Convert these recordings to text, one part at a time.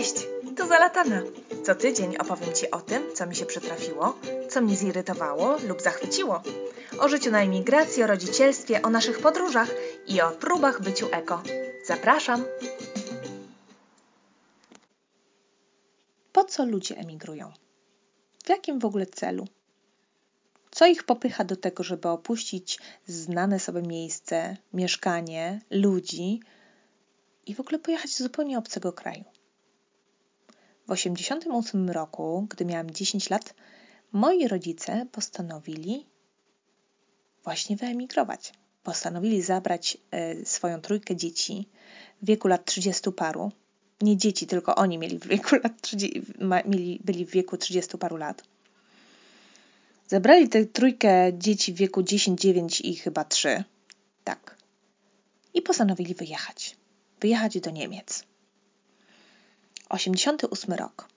Cześć, tu Zalatana. Co tydzień opowiem Ci o tym, co mi się przytrafiło, co mnie zirytowało lub zachwyciło. O życiu na emigracji, o rodzicielstwie, o naszych podróżach i o próbach byciu eko. Zapraszam! Po co ludzie emigrują? W jakim w ogóle celu? Co ich popycha do tego, żeby opuścić znane sobie miejsce, mieszkanie, ludzi i w ogóle pojechać do zupełnie obcego kraju? W 1988 roku, gdy miałam 10 lat, moi rodzice postanowili właśnie wyemigrować. Postanowili zabrać e, swoją trójkę dzieci w wieku lat 30 paru. Nie dzieci, tylko oni mieli w wieku lat 30, mieli, byli w wieku 30 paru lat. Zebrali tę trójkę dzieci w wieku 10, 9 i chyba 3. Tak. I postanowili wyjechać. Wyjechać do Niemiec. 88 rok.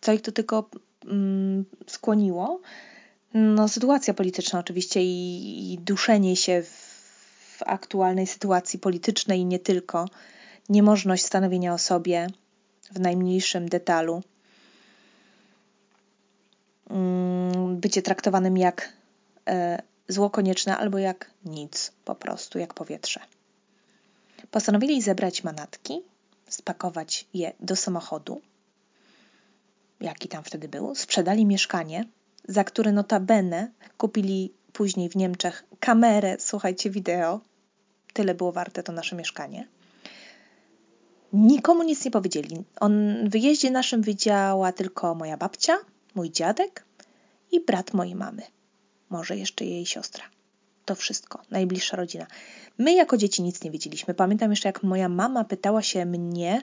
Co ich to tylko mm, skłoniło? No, sytuacja polityczna oczywiście i, i duszenie się w, w aktualnej sytuacji politycznej i nie tylko. Niemożność stanowienia o sobie w najmniejszym detalu. Mm, bycie traktowanym jak e, zło konieczne albo jak nic, po prostu, jak powietrze. Postanowili zebrać manatki, spakować je do samochodu, jaki tam wtedy był, sprzedali mieszkanie, za które notabene kupili później w Niemczech kamerę, słuchajcie, wideo. Tyle było warte to nasze mieszkanie. Nikomu nic nie powiedzieli. O wyjeździe naszym wiedziała tylko moja babcia, mój dziadek i brat mojej mamy. Może jeszcze jej siostra. To wszystko, najbliższa rodzina. My jako dzieci nic nie wiedzieliśmy. Pamiętam jeszcze, jak moja mama pytała się mnie,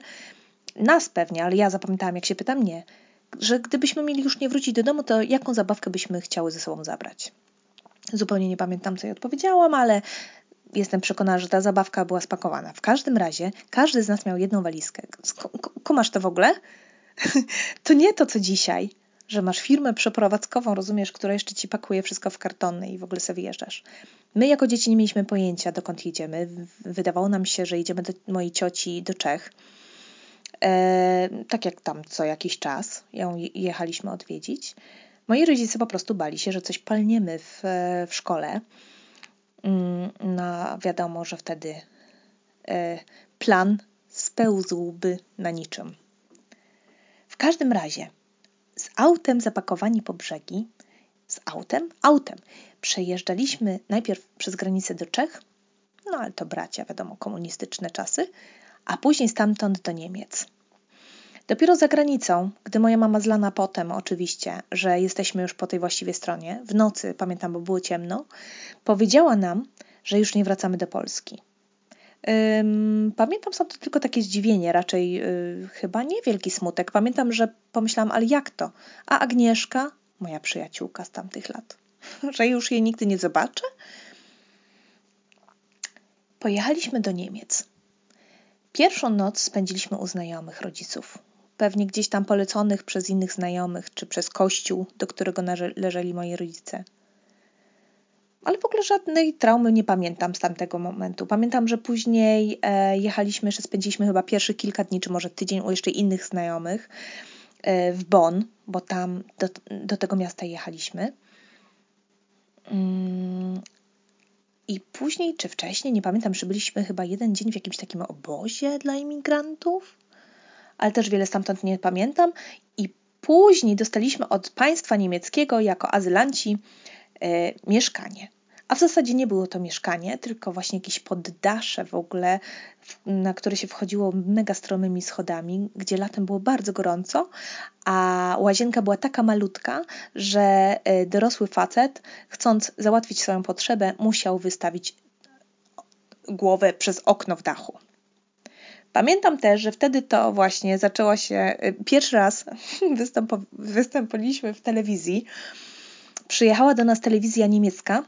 nas pewnie, ale ja zapamiętałam, jak się pyta mnie, że gdybyśmy mieli już nie wrócić do domu, to jaką zabawkę byśmy chciały ze sobą zabrać. Zupełnie nie pamiętam, co jej odpowiedziałam, ale jestem przekonana, że ta zabawka była spakowana. W każdym razie każdy z nas miał jedną walizkę. Kumasz to w ogóle? to nie to, co dzisiaj że masz firmę przeprowadzkową, rozumiesz, która jeszcze ci pakuje wszystko w kartony i w ogóle sobie wyjeżdżasz. My jako dzieci nie mieliśmy pojęcia, dokąd jedziemy. Wydawało nam się, że idziemy do mojej cioci do Czech. E, tak jak tam co jakiś czas ją jechaliśmy odwiedzić. Moi rodzice po prostu bali się, że coś palniemy w, w szkole. Mm, no, wiadomo, że wtedy e, plan spełzłby na niczym. W każdym razie autem zapakowani po brzegi, z autem, autem. Przejeżdżaliśmy najpierw przez granicę do Czech, no ale to bracia, wiadomo, komunistyczne czasy, a później stamtąd do Niemiec. Dopiero za granicą, gdy moja mama zlana potem, oczywiście, że jesteśmy już po tej właściwej stronie, w nocy, pamiętam, bo było ciemno, powiedziała nam, że już nie wracamy do Polski. Pamiętam sam to tylko takie zdziwienie, raczej yy, chyba niewielki smutek. Pamiętam, że pomyślałam, ale jak to? A Agnieszka, moja przyjaciółka z tamtych lat, że już jej nigdy nie zobaczę? Pojechaliśmy do Niemiec. Pierwszą noc spędziliśmy u znajomych rodziców. Pewnie gdzieś tam poleconych przez innych znajomych, czy przez kościół, do którego należeli moi rodzice ale w ogóle żadnej traumy nie pamiętam z tamtego momentu. Pamiętam, że później e, jechaliśmy, jeszcze spędziliśmy chyba pierwszych kilka dni, czy może tydzień u jeszcze innych znajomych e, w Bonn, bo tam do, do tego miasta jechaliśmy. Mm, I później, czy wcześniej, nie pamiętam, że byliśmy chyba jeden dzień w jakimś takim obozie dla imigrantów, ale też wiele stamtąd nie pamiętam. I później dostaliśmy od państwa niemieckiego jako azylanci e, mieszkanie. A w zasadzie nie było to mieszkanie, tylko właśnie jakieś poddasze w ogóle, na które się wchodziło mega stromymi schodami, gdzie latem było bardzo gorąco, a łazienka była taka malutka, że e, dorosły facet, chcąc załatwić swoją potrzebę, musiał wystawić głowę przez okno w dachu. Pamiętam też, że wtedy to właśnie zaczęło się, e, pierwszy raz występowaliśmy w telewizji. Przyjechała do nas telewizja niemiecka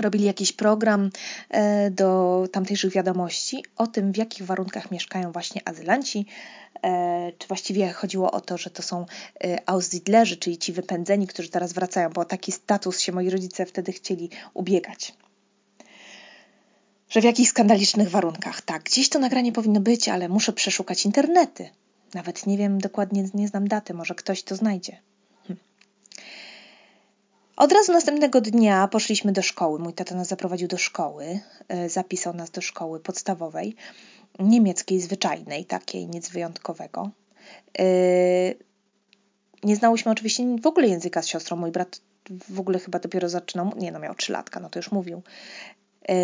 robili jakiś program e, do tamtejszych wiadomości o tym, w jakich warunkach mieszkają właśnie azylanci, e, czy właściwie chodziło o to, że to są e, Aussiedlerzy, czyli ci wypędzeni, którzy teraz wracają, bo taki status się moi rodzice wtedy chcieli ubiegać. Że w jakich skandalicznych warunkach. Tak, gdzieś to nagranie powinno być, ale muszę przeszukać internety. Nawet nie wiem dokładnie, nie znam daty, może ktoś to znajdzie. Od razu następnego dnia poszliśmy do szkoły. Mój tata nas zaprowadził do szkoły, e, zapisał nas do szkoły podstawowej, niemieckiej, zwyczajnej, takiej, nic wyjątkowego. E, nie znałyśmy oczywiście w ogóle języka z siostrą. Mój brat w ogóle chyba dopiero zaczynał, nie no, miał latka, no to już mówił. E,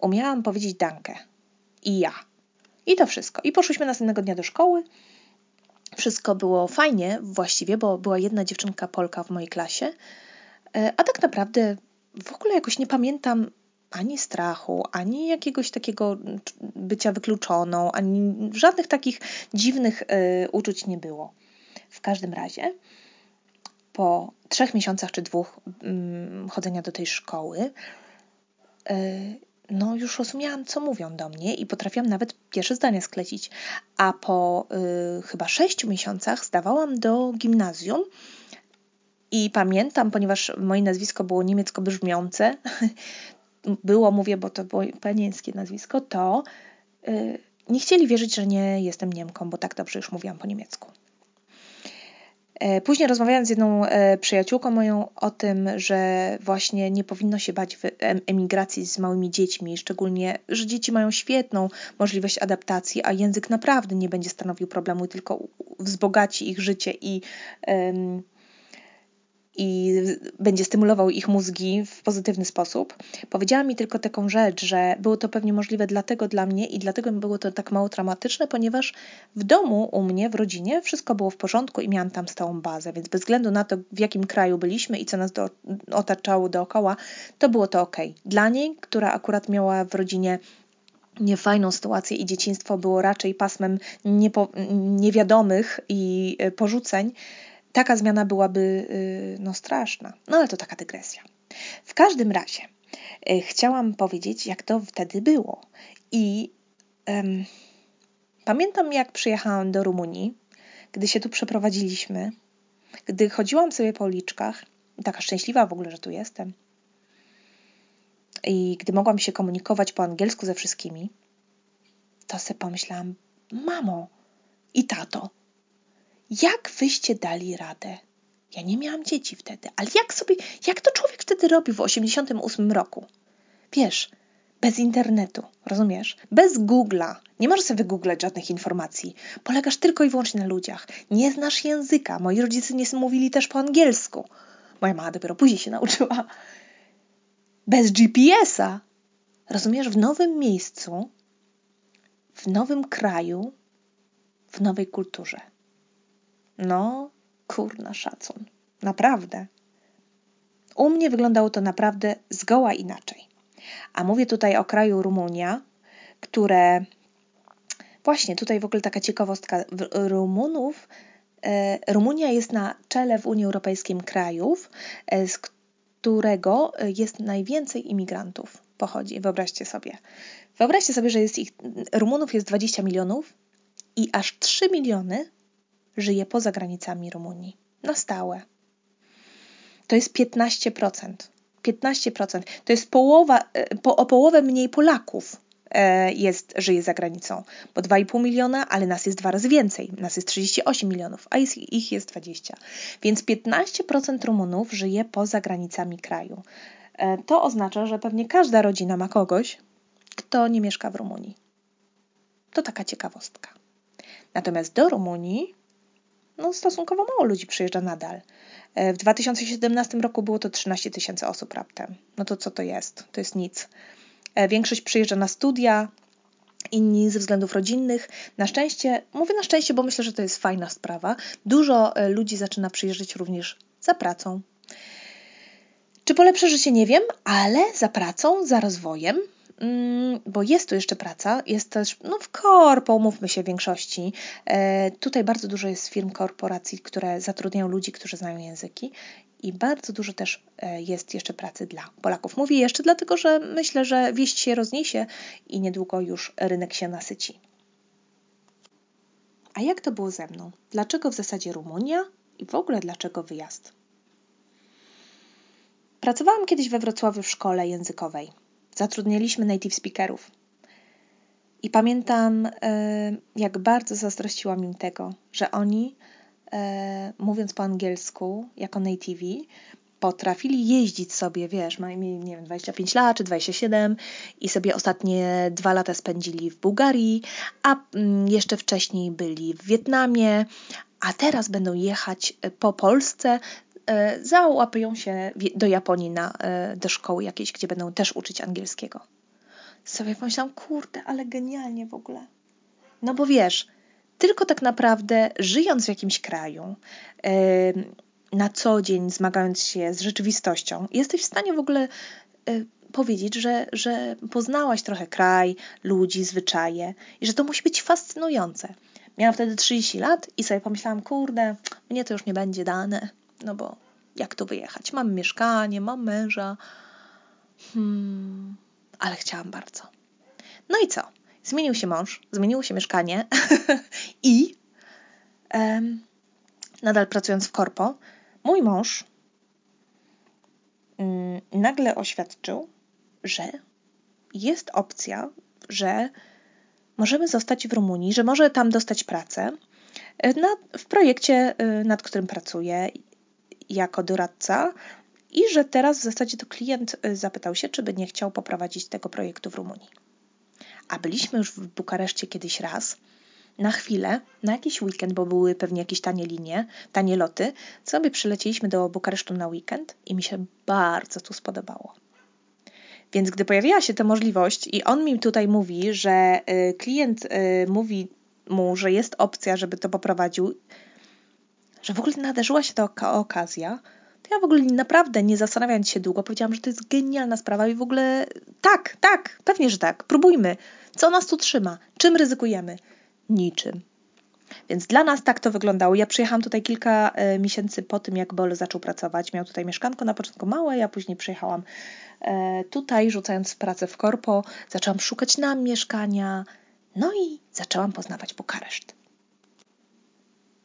umiałam powiedzieć dankę. I ja. I to wszystko. I poszliśmy następnego dnia do szkoły. Wszystko było fajnie właściwie, bo była jedna dziewczynka Polka w mojej klasie, e, a tak naprawdę w ogóle jakoś nie pamiętam ani strachu, ani jakiegoś takiego bycia wykluczoną, ani żadnych takich dziwnych y, uczuć nie było. W każdym razie po trzech miesiącach czy dwóch y, chodzenia do tej szkoły y, no już rozumiałam, co mówią do mnie i potrafiłam nawet pierwsze zdania sklecić. A po y, chyba sześciu miesiącach zdawałam do gimnazjum i pamiętam, ponieważ moje nazwisko było niemiecko brzmiące, było, mówię, bo to było panieńskie nazwisko, to y, nie chcieli wierzyć, że nie jestem Niemką, bo tak dobrze już mówiłam po niemiecku. E, później rozmawiając z jedną e, przyjaciółką moją o tym, że właśnie nie powinno się bać emigracji z małymi dziećmi, szczególnie, że dzieci mają świetną możliwość adaptacji, a język naprawdę nie będzie stanowił problemu, tylko wzbogaci ich życie i i będzie stymulował ich mózgi w pozytywny sposób. Powiedziała mi tylko taką rzecz, że było to pewnie możliwe dlatego dla mnie i dlatego było to tak mało traumatyczne, ponieważ w domu u mnie, w rodzinie wszystko było w porządku i miałam tam stałą bazę, więc bez względu na to, w jakim kraju byliśmy i co nas do, otaczało dookoła, to było to ok. Dla niej, która akurat miała w rodzinie niefajną sytuację i dzieciństwo było raczej pasmem niepo, niewiadomych i e, porzuceń, taka zmiana byłaby y, no, straszna. No ale to taka dygresja. W każdym razie y, chciałam powiedzieć, jak to wtedy było. I um, pamiętam, jak przyjechałam do Rumunii, gdy się tu przeprowadziliśmy, gdy chodziłam sobie po uliczkach, taka szczęśliwa w ogóle, że tu jestem, i gdy mogłam się komunikować po angielsku ze wszystkimi, to sobie pomyślałam, mamo i tato, jak wyście dali radę? Ja nie miałam dzieci wtedy, ale jak sobie, jak to człowiek wtedy robił w 88 roku? Wiesz, bez internetu, rozumiesz? Bez Google'a. Nie możesz sobie wygooglać żadnych informacji. Polegasz tylko i wyłącznie na ludziach. Nie znasz języka. Moi rodzice nie mówili też po angielsku. Moja mama dopiero później się nauczyła. Bez GPS-a. Rozumiesz? W nowym miejscu, w nowym kraju, w nowej kulturze. No, kurna szacun. Naprawdę. U mnie wyglądało to naprawdę zgoła inaczej. A mówię tutaj o kraju Rumunia, które właśnie tutaj w ogóle taka ciekawostka Rumunów. E, Rumunia jest na czele w Unii Europejskiej krajów, e, z którego jest najwięcej imigrantów. Pochodzi, wyobraźcie sobie. Wyobraźcie sobie, że jest ich, Rumunów jest 20 milionów i aż 3 miliony żyje poza granicami Rumunii. Na stałe. To jest 15%. 15%. To jest połowa, e, po, o połowę mniej Polaków e, jest, żyje za granicą. Bo 2,5 miliona, ale nas jest dwa razy więcej. Nas jest 38 milionów, a jest, ich jest 20. Więc 15% Rumunów żyje poza granicami kraju. E, to oznacza, że pewnie każda rodzina ma kogoś, kto nie mieszka w Rumunii. To taka ciekawostka. Natomiast do Rumunii no, stosunkowo mało ludzi przyjeżdża nadal. E, w 2017 roku było to 13 tysięcy osób raptem. No to co to jest? To jest nic. E, większość przyjeżdża na studia, inni ze względów rodzinnych. Na szczęście, mówię na szczęście, bo myślę, że to jest fajna sprawa. Dużo e, ludzi zaczyna przyjeżdżać również za pracą. Czy po lepsze życie nie wiem, ale za pracą, za rozwojem, bo jest tu jeszcze praca, jest też, no w korpo, umówmy się w większości. E, tutaj bardzo dużo jest firm, korporacji, które zatrudniają ludzi, którzy znają języki i bardzo dużo też e, jest jeszcze pracy dla Polaków. Mówię jeszcze dlatego, że myślę, że wieść się rozniesie i niedługo już rynek się nasyci. A jak to było ze mną? Dlaczego w zasadzie Rumunia i w ogóle dlaczego wyjazd? Pracowałam kiedyś we Wrocławiu w szkole językowej zatrudnialiśmy native speakerów. I pamiętam, jak bardzo zazdrościłam im tego, że oni, mówiąc po angielsku, jako native, potrafili jeździć sobie, wiesz, mieli, nie wiem, 25 lat czy 27 i sobie ostatnie dwa lata spędzili w Bułgarii, a mm, jeszcze wcześniej byli w Wietnamie, a teraz będą jechać e, po Polsce, e, załapią się do Japonii na, e, do szkoły jakiejś, gdzie będą też uczyć angielskiego. Sobie pomyślałam, kurde, ale genialnie w ogóle. No bo wiesz, tylko tak naprawdę żyjąc w jakimś kraju, na co dzień zmagając się z rzeczywistością, jesteś w stanie w ogóle powiedzieć, że, że poznałaś trochę kraj, ludzi, zwyczaje i że to musi być fascynujące. Miałam wtedy 30 lat i sobie pomyślałam, kurde, mnie to już nie będzie dane, no bo jak tu wyjechać? Mam mieszkanie, mam męża, hmm, ale chciałam bardzo. No i co? Zmienił się mąż, zmieniło się mieszkanie i nadal pracując w korpo, Mój mąż mm, nagle oświadczył, że jest opcja, że możemy zostać w Rumunii, że może tam dostać pracę y, w projekcie, y, nad którym pracuję jako doradca i że teraz w zasadzie to klient y, zapytał się, czy by nie chciał poprowadzić tego projektu w Rumunii. A byliśmy już w Bukareszcie kiedyś raz na chwilę, na jakiś weekend, bo były pewnie jakieś tanie linie, tanie loty, sobie przylecieliśmy do Bukaresztu na weekend i mi się bardzo tu spodobało. Więc gdy pojawiła się ta możliwość i on mi tutaj mówi, że y, klient y, mówi mu, że jest opcja, żeby to poprowadził, że w ogóle nadarzyła się ta okazja, to ja w ogóle naprawdę nie zastanawiając się długo powiedziałam, że to jest genialna sprawa i w ogóle tak, tak, pewnie, że tak, próbujmy. Co nas tu trzyma? Czym ryzykujemy? niczym. Więc dla nas tak to wyglądało. Ja przyjechałam tutaj kilka e, miesięcy po tym, jak Bol zaczął pracować. Miał tutaj mieszkanko na początku małe, ja później przyjechałam e, tutaj, rzucając pracę w korpo, zaczęłam szukać nam mieszkania, no i zaczęłam poznawać Bukareszt.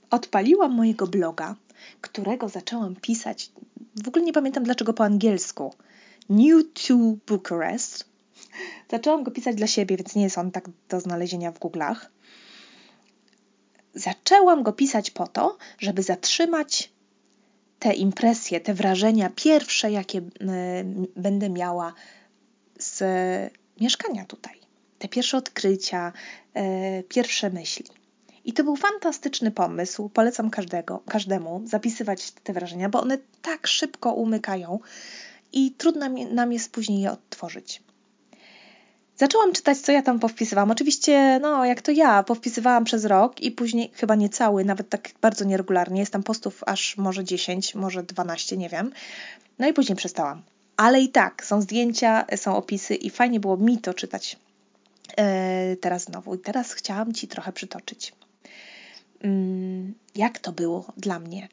Odpaliłam mojego bloga, którego zaczęłam pisać, w ogóle nie pamiętam dlaczego po angielsku, New to Bucharest. Zaczęłam go pisać dla siebie, więc nie jest on tak do znalezienia w Google'ach zaczęłam go pisać po to, żeby zatrzymać te impresje, te wrażenia pierwsze, jakie będę miała z mieszkania tutaj. Te pierwsze odkrycia, e, pierwsze myśli. I to był fantastyczny pomysł. Polecam każdego, każdemu zapisywać te wrażenia, bo one tak szybko umykają i trudno nam jest później je odtworzyć. Zaczęłam czytać, co ja tam powpisywałam. Oczywiście, no, jak to ja, powpisywałam przez rok i później chyba nie cały, nawet tak bardzo nieregularnie. Jest tam postów aż może 10, może 12, nie wiem. No i później przestałam. Ale i tak, są zdjęcia, są opisy i fajnie było mi to czytać yy, teraz znowu. I teraz chciałam Ci trochę przytoczyć. Jak to było dla mnie?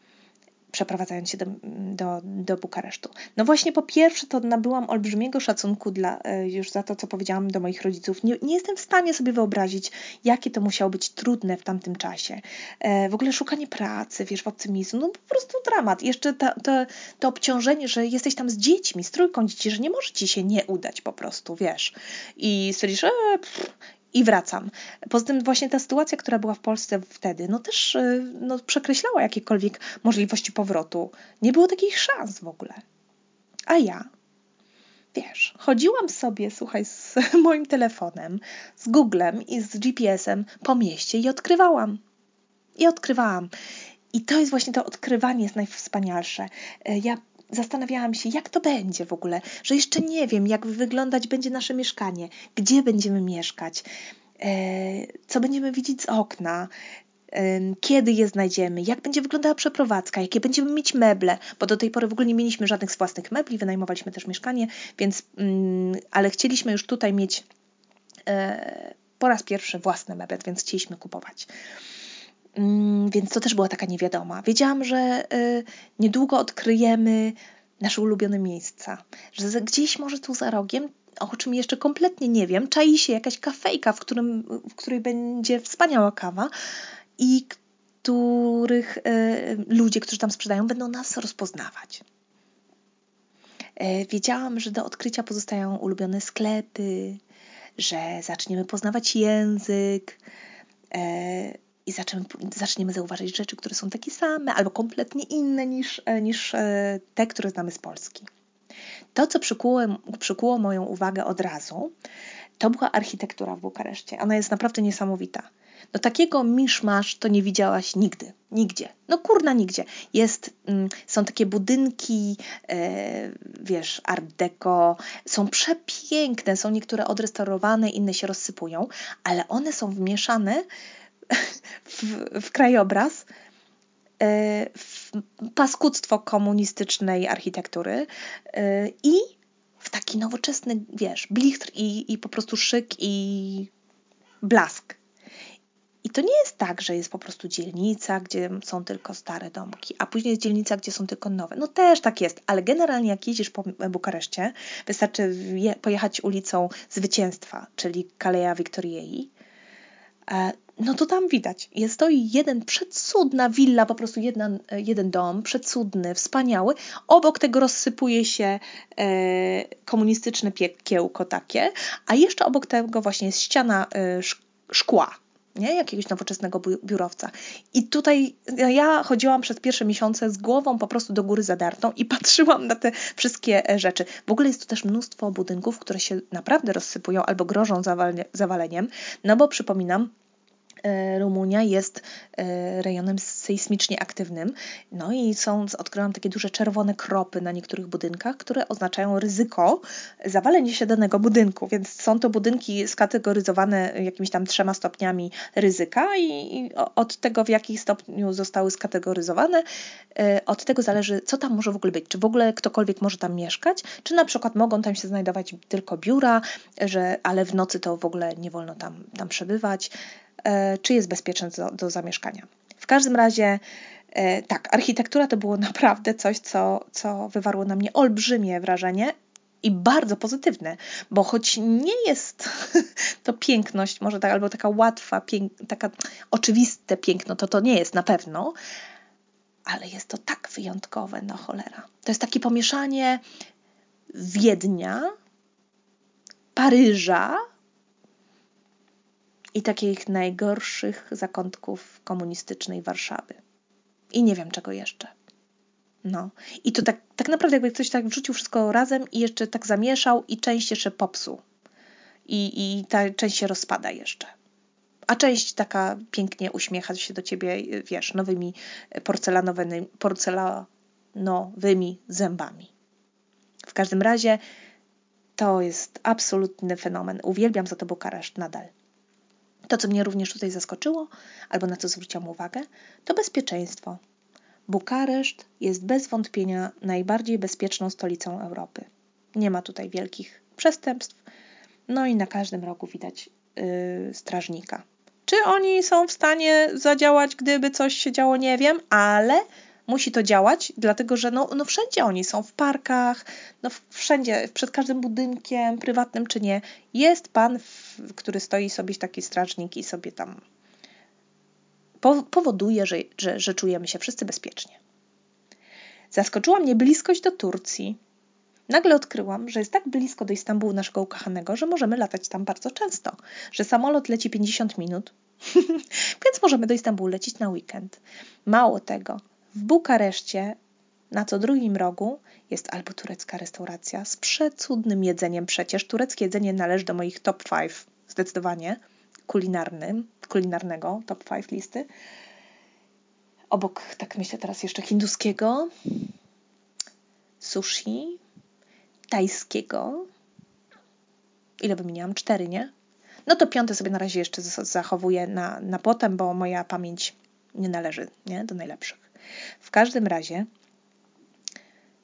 przeprowadzając się do, do, do Bukaresztu. No właśnie po pierwsze to nabyłam olbrzymiego szacunku dla, e, już za to, co powiedziałam do moich rodziców. Nie, nie jestem w stanie sobie wyobrazić, jakie to musiało być trudne w tamtym czasie. E, w ogóle szukanie pracy, wiesz, w obcym miejscu, no po prostu dramat. Jeszcze ta, ta, to obciążenie, że jesteś tam z dziećmi, z trójką dzieci, że nie może ci się nie udać po prostu, wiesz. I stwierdzisz, e, pff, i wracam. Poza tym właśnie ta sytuacja, która była w Polsce wtedy, no też y, no, przekreślała jakiekolwiek możliwości powrotu. Nie było takich szans w ogóle. A ja, wiesz, chodziłam sobie, słuchaj, z moim telefonem, z Googlem i z GPS-em po mieście i odkrywałam. I odkrywałam. I to jest właśnie to odkrywanie jest najwspanialsze. Y, ja zastanawiałam się, jak to będzie w ogóle, że jeszcze nie wiem, jak wyglądać będzie nasze mieszkanie, gdzie będziemy mieszkać, e, co będziemy widzieć z okna, e, kiedy je znajdziemy, jak będzie wyglądała przeprowadzka, jakie będziemy mieć meble, bo do tej pory w ogóle nie mieliśmy żadnych własnych mebli, wynajmowaliśmy też mieszkanie, więc, mm, ale chcieliśmy już tutaj mieć e, po raz pierwszy własne meble, więc chcieliśmy kupować. Mm, więc to też była taka niewiadoma. Wiedziałam, że y, niedługo odkryjemy nasze ulubione miejsca, że gdzieś może tu za rogiem, o czym jeszcze kompletnie nie wiem, czai się jakaś kafejka, w, którym, w której będzie wspaniała kawa i których y, ludzie, którzy tam sprzedają, będą nas rozpoznawać. Y, wiedziałam, że do odkrycia pozostają ulubione sklepy, że zaczniemy poznawać język e, i zaczniemy, zaczniemy zauważyć rzeczy, które są takie same albo kompletnie inne niż, e, niż e, te, które znamy z Polski. To, co przykuło, przykuło moją uwagę od razu, to była architektura w Bukareszcie. Ona jest naprawdę niesamowita. No takiego miszmasz to nie widziałaś nigdy, nigdzie. No kurna nigdzie. Jest, mm, są takie budynki, e, wiesz, art deco, są przepiękne, są niektóre odrestaurowane, inne się rozsypują, ale one są wmieszane w, w krajobraz, e, w paskudztwo komunistycznej architektury e, i w taki nowoczesny, wiesz, blichtr i, i po prostu szyk i blask. I to nie jest tak, że jest po prostu dzielnica, gdzie są tylko stare domki, a później jest dzielnica, gdzie są tylko nowe. No też tak jest, ale generalnie jak jedziesz po Bukareszcie, wystarczy pojechać ulicą Zwycięstwa, czyli Kaleja Wiktoriei, no to tam widać. Jest stoi jeden przecudna willa, po prostu jedna, jeden dom, przecudny, wspaniały. Obok tego rozsypuje się e, komunistyczne piekiełko takie, a jeszcze obok tego właśnie jest ściana e, szkła nie? jakiegoś nowoczesnego biurowca. I tutaj ja chodziłam przez pierwsze miesiące z głową po prostu do góry zadartą i patrzyłam na te wszystkie e, rzeczy. W ogóle jest tu też mnóstwo budynków, które się naprawdę rozsypują albo grożą zawaleniem, no bo przypominam, Rumunia jest e, rejonem sejsmicznie aktywnym. No i są, odkryłam takie duże czerwone kropy na niektórych budynkach, które oznaczają ryzyko zawalenia się danego budynku. Więc są to budynki skategoryzowane jakimiś tam trzema stopniami ryzyka i od tego, w jakim stopniu zostały skategoryzowane, e, od tego zależy, co tam może w ogóle być. Czy w ogóle ktokolwiek może tam mieszkać, czy na przykład mogą tam się znajdować tylko biura, że, ale w nocy to w ogóle nie wolno tam, tam przebywać. E, czy jest bezpieczne do, do zamieszkania. W każdym razie, e, tak, architektura to było naprawdę coś, co, co wywarło na mnie olbrzymie wrażenie i bardzo pozytywne, bo choć nie jest to piękność, może tak, albo taka łatwa, pięk, taka oczywiste piękno, to to nie jest na pewno, ale jest to tak wyjątkowe, no cholera. To jest takie pomieszanie Wiednia, Paryża, i takich najgorszych zakątków komunistycznej Warszawy. I nie wiem czego jeszcze. No. I to tak, tak naprawdę jakby ktoś tak wrzucił wszystko razem i jeszcze tak zamieszał i część jeszcze popsuł. I, i ta część się rozpada jeszcze. A część taka pięknie uśmiecha się do ciebie, wiesz, nowymi porcelanowymi, porcelanowymi zębami. W każdym razie to jest absolutny fenomen. Uwielbiam za to Bukareszt nadal. To, co mnie również tutaj zaskoczyło, albo na co zwróciłam uwagę, to bezpieczeństwo. Bukareszt jest bez wątpienia najbardziej bezpieczną stolicą Europy. Nie ma tutaj wielkich przestępstw, no i na każdym rogu widać yy, strażnika. Czy oni są w stanie zadziałać, gdyby coś się działo, nie wiem, ale musi to działać, dlatego że no, no wszędzie oni są, w parkach, no wszędzie, przed każdym budynkiem, prywatnym czy nie, jest pan, który stoi sobie taki strażnik i sobie tam powoduje, że, że, że czujemy się wszyscy bezpiecznie. Zaskoczyła mnie bliskość do Turcji. Nagle odkryłam, że jest tak blisko do Istambułu naszego ukochanego, że możemy latać tam bardzo często, że samolot leci 50 minut, więc możemy do Istambułu lecieć na weekend. Mało tego, w Bukareszcie na co drugim rogu jest albo turecka restauracja z przecudnym jedzeniem przecież. Tureckie jedzenie należy do moich top 5 zdecydowanie kulinarnym, kulinarnego top 5 listy. Obok, tak myślę teraz jeszcze hinduskiego, sushi, tajskiego. Ile wymieniłam? Cztery, nie? No to piąte sobie na razie jeszcze zachowuję na, na potem, bo moja pamięć nie należy nie? do najlepszych. W każdym razie,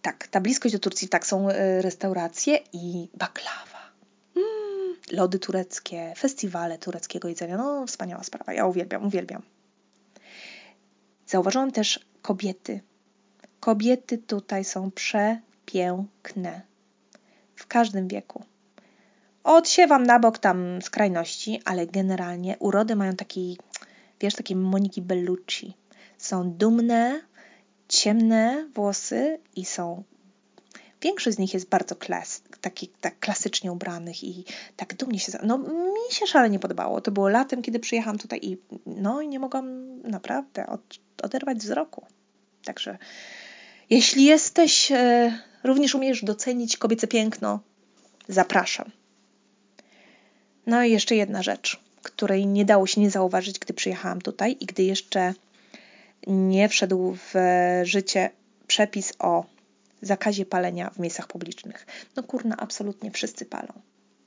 tak, ta bliskość do Turcji, tak, są e, restauracje i baklawa. Mm, lody tureckie, festiwale tureckiego jedzenia. No, wspaniała sprawa. Ja uwielbiam, uwielbiam. Zauważyłam też kobiety. Kobiety tutaj są przepiękne. W każdym wieku. Odsiewam na bok tam skrajności, ale generalnie urody mają taki, wiesz, takie Moniki Bellucci są dumne, ciemne włosy i są. Większość z nich jest bardzo klas, takich tak klasycznie ubranych i tak dumnie się... No mi się szalenie podobało. To było latem, kiedy przyjechałam tutaj i no i nie mogłam naprawdę od, oderwać wzroku. Także jeśli jesteś, e, również umiesz docenić kobiece piękno, zapraszam. No i jeszcze jedna rzecz, której nie dało się nie zauważyć, gdy przyjechałam tutaj i gdy jeszcze nie wszedł w życie przepis o zakazie palenia w miejscach publicznych. No kurna, absolutnie wszyscy palą.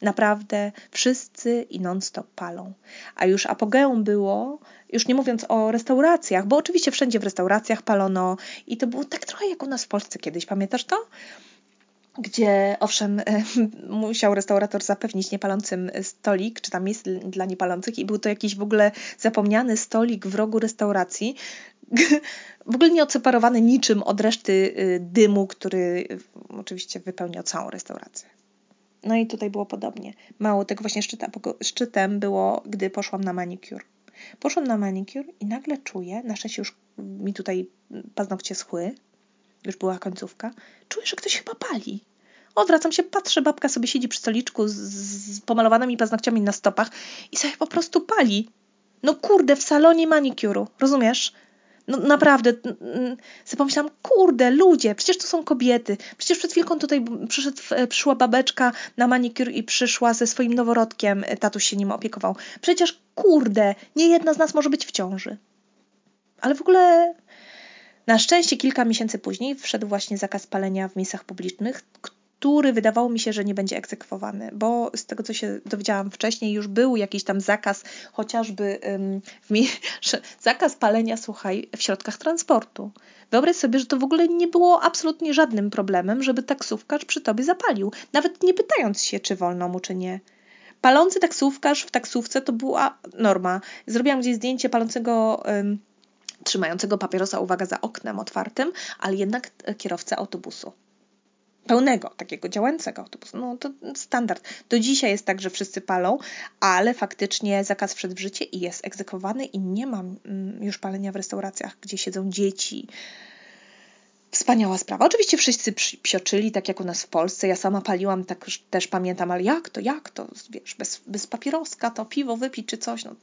Naprawdę wszyscy i non-stop palą. A już apogeum było, już nie mówiąc o restauracjach, bo oczywiście wszędzie w restauracjach palono i to było tak trochę jak u nas w Polsce kiedyś, pamiętasz to? Gdzie owszem musiał restaurator zapewnić niepalącym stolik, czy tam miejsce dla niepalących i był to jakiś w ogóle zapomniany stolik w rogu restauracji, w ogóle nie odseparowany niczym od reszty y, dymu, który oczywiście wypełniał całą restaurację. No i tutaj było podobnie. Mało tego właśnie szczytem, szczytem było, gdy poszłam na manicure. Poszłam na manicure i nagle czuję, na szczęście już mi tutaj paznokcie schły, już była końcówka, czuję, że ktoś chyba pali. Odwracam się, patrzę, babka sobie siedzi przy stoliczku z, z pomalowanymi paznokciami na stopach i sobie po prostu pali. No kurde, w salonie manikuru, rozumiesz? No naprawdę, sobie pomyślałam, kurde, ludzie, przecież to są kobiety. Przecież przed chwilką tutaj przyszedł, przyszła babeczka na manikur i przyszła ze swoim noworodkiem, tatuś się nim opiekował. Przecież, kurde, nie jedna z nas może być w ciąży. Ale w ogóle na szczęście kilka miesięcy później wszedł właśnie zakaz palenia w miejscach publicznych, który wydawało mi się, że nie będzie egzekwowany, bo z tego, co się dowiedziałam wcześniej, już był jakiś tam zakaz, chociażby um, zakaz palenia, słuchaj, w środkach transportu. Wyobraź sobie, że to w ogóle nie było absolutnie żadnym problemem, żeby taksówkarz przy tobie zapalił, nawet nie pytając się, czy wolno mu, czy nie. Palący taksówkarz w taksówce to była norma. Zrobiłam gdzieś zdjęcie palącego. Trzymającego papierosa, uwaga, za oknem otwartym, ale jednak kierowcę autobusu pełnego, takiego działającego autobusu. No to standard. Do dzisiaj jest tak, że wszyscy palą, ale faktycznie zakaz wszedł w życie i jest egzekwowany i nie mam mm, już palenia w restauracjach, gdzie siedzą dzieci. Wspaniała sprawa. Oczywiście wszyscy psioczyli, tak jak u nas w Polsce. Ja sama paliłam, tak też pamiętam, ale jak to, jak to, wiesz, bez, bez papieroska, to piwo wypić czy coś. No.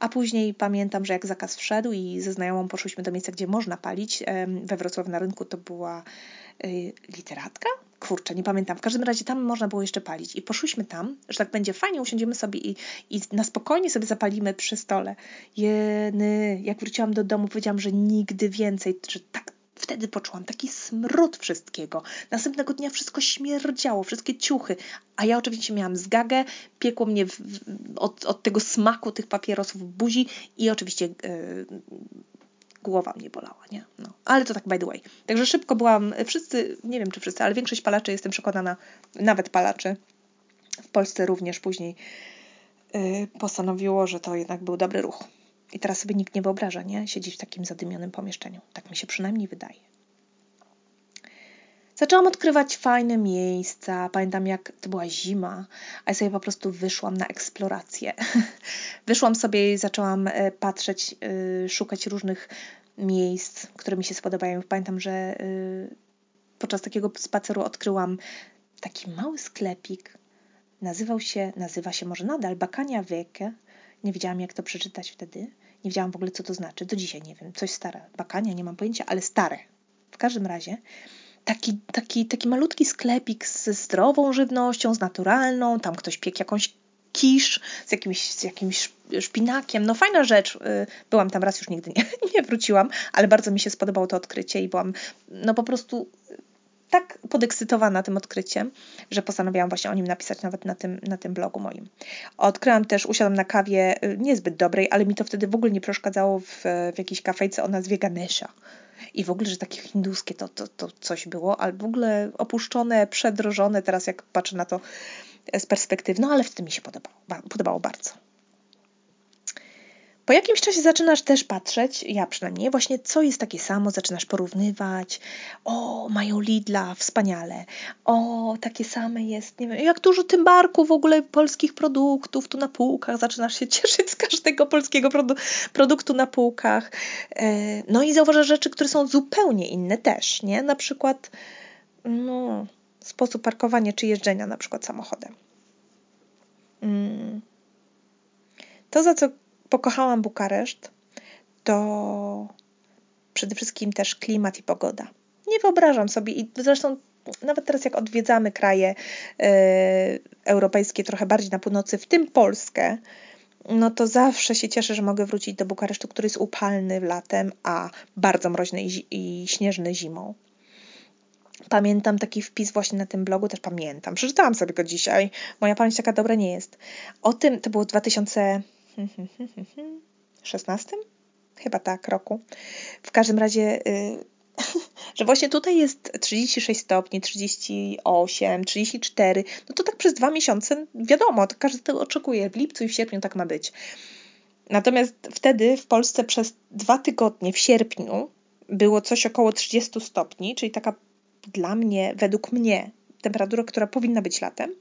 A później pamiętam, że jak zakaz wszedł i ze znajomą poszłyśmy do miejsca, gdzie można palić. We Wrocławiu na rynku to była Y, literatka? Kurczę, nie pamiętam. W każdym razie tam można było jeszcze palić. I poszłyśmy tam, że tak będzie fajnie, usiądziemy sobie i, i na spokojnie sobie zapalimy przy stole. Jeny, jak wróciłam do domu, powiedziałam, że nigdy więcej, że tak wtedy poczułam taki smród wszystkiego. Następnego dnia wszystko śmierdziało, wszystkie ciuchy, a ja oczywiście miałam zgagę, piekło mnie w, od, od tego smaku tych papierosów w buzi i oczywiście yy, głowa mnie bolała, nie? No. Ale to tak by the way. Także szybko byłam, wszyscy, nie wiem czy wszyscy, ale większość palaczy, jestem przekonana, nawet palaczy w Polsce również później yy, postanowiło, że to jednak był dobry ruch. I teraz sobie nikt nie wyobraża, nie? Siedzieć w takim zadymionym pomieszczeniu. Tak mi się przynajmniej wydaje. Zaczęłam odkrywać fajne miejsca. Pamiętam, jak to była zima, a ja sobie po prostu wyszłam na eksplorację. wyszłam sobie i zaczęłam e, patrzeć, e, szukać różnych miejsc, które mi się spodobają. Pamiętam, że e, podczas takiego spaceru odkryłam taki mały sklepik. Nazywał się, nazywa się może nadal Bakania Weke. Nie wiedziałam, jak to przeczytać wtedy. Nie wiedziałam w ogóle, co to znaczy. Do dzisiaj nie wiem. Coś stare. Bakania, nie mam pojęcia, ale stare. W każdym razie taki, taki, taki malutki sklepik ze zdrową żywnością, z naturalną, tam ktoś piekł jakąś kisz z jakimś, z jakimś szpinakiem. No fajna rzecz. Y, byłam tam raz, już nigdy nie, nie wróciłam, ale bardzo mi się spodobało to odkrycie i byłam no po prostu tak podekscytowana tym odkryciem, że postanowiłam właśnie o nim napisać nawet na tym, na tym blogu moim. Odkryłam też, usiadłam na kawie y, niezbyt dobrej, ale mi to wtedy w ogóle nie przeszkadzało w, w jakiejś kafejce o nazwie Ganesha. I w ogóle, że takie hinduskie to, to, to coś było, ale w ogóle opuszczone, przedrożone, teraz jak patrzę na to z perspektywy, no ale wtedy mi się podobało, podobało bardzo. Po jakimś czasie zaczynasz też patrzeć, ja przynajmniej, właśnie co jest takie samo, zaczynasz porównywać. O, mają Lidla, wspaniale. O, takie same jest, nie wiem, jak dużo tym barku w ogóle polskich produktów tu na półkach. Zaczynasz się cieszyć z każdego polskiego produ produktu na półkach. E, no i zauważasz rzeczy, które są zupełnie inne też, nie? Na przykład, no, sposób parkowania czy jeżdżenia na przykład samochodem. Mm. To, za co pokochałam Bukareszt, to przede wszystkim też klimat i pogoda. Nie wyobrażam sobie, i zresztą nawet teraz jak odwiedzamy kraje e, europejskie trochę bardziej na północy, w tym Polskę, no to zawsze się cieszę, że mogę wrócić do Bukaresztu, który jest upalny latem, a bardzo mroźny i, i śnieżny zimą. Pamiętam taki wpis właśnie na tym blogu, też pamiętam. Przeczytałam sobie go dzisiaj. Moja pamięć taka dobra nie jest. O tym, to było w 2016? Chyba tak, roku. W każdym razie, yy, że właśnie tutaj jest 36 stopni, 38, 34. No to tak przez dwa miesiące, wiadomo, to każdy tego oczekuje. W lipcu i w sierpniu tak ma być. Natomiast wtedy w Polsce przez dwa tygodnie w sierpniu było coś około 30 stopni, czyli taka dla mnie, według mnie, temperatura, która powinna być latem.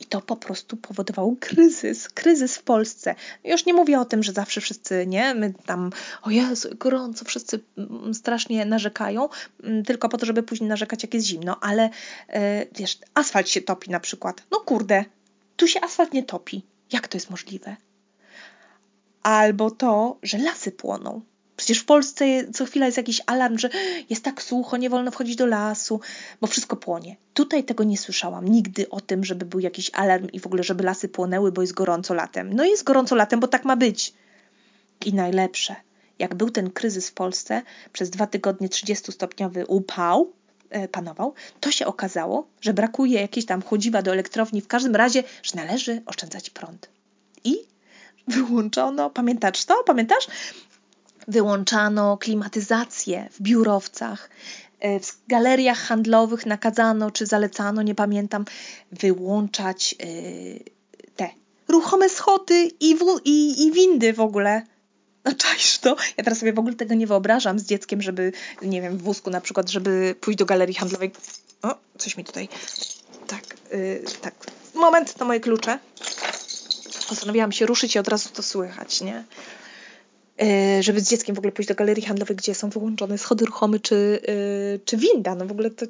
I to po prostu powodowało kryzys, kryzys w Polsce. Już nie mówię o tym, że zawsze wszyscy, nie, my tam, o Jezu, gorąco, wszyscy mm, strasznie narzekają, mm, tylko po to, żeby później narzekać, jak jest zimno, ale e, wiesz, asfalt się topi na przykład. No kurde, tu się asfalt nie topi. Jak to jest możliwe? Albo to, że lasy płoną. Przecież w Polsce co chwila jest jakiś alarm, że jest tak sucho, nie wolno wchodzić do lasu, bo wszystko płonie. Tutaj tego nie słyszałam nigdy o tym, żeby był jakiś alarm i w ogóle, żeby lasy płonęły, bo jest gorąco latem. No jest gorąco latem, bo tak ma być. I najlepsze, jak był ten kryzys w Polsce, przez dwa tygodnie 30-stopniowy upał e, panował, to się okazało, że brakuje jakiejś tam chodziwa do elektrowni, w każdym razie, że należy oszczędzać prąd. I wyłączono, pamiętasz to? Pamiętasz? Wyłączano klimatyzację w biurowcach, e, w galeriach handlowych nakazano czy zalecano, nie pamiętam, wyłączać e, te ruchome schody i, i, i windy w ogóle. No czaisz to? Ja teraz sobie w ogóle tego nie wyobrażam z dzieckiem, żeby, nie wiem, w wózku na przykład, żeby pójść do galerii handlowej. O, coś mi tutaj. Tak, yy, tak. Moment, to moje klucze. Postanowiłam się ruszyć i od razu to słychać, nie? E, żeby z dzieckiem w ogóle pójść do galerii handlowej, gdzie są wyłączone schody ruchome czy, e, czy winda. No w ogóle to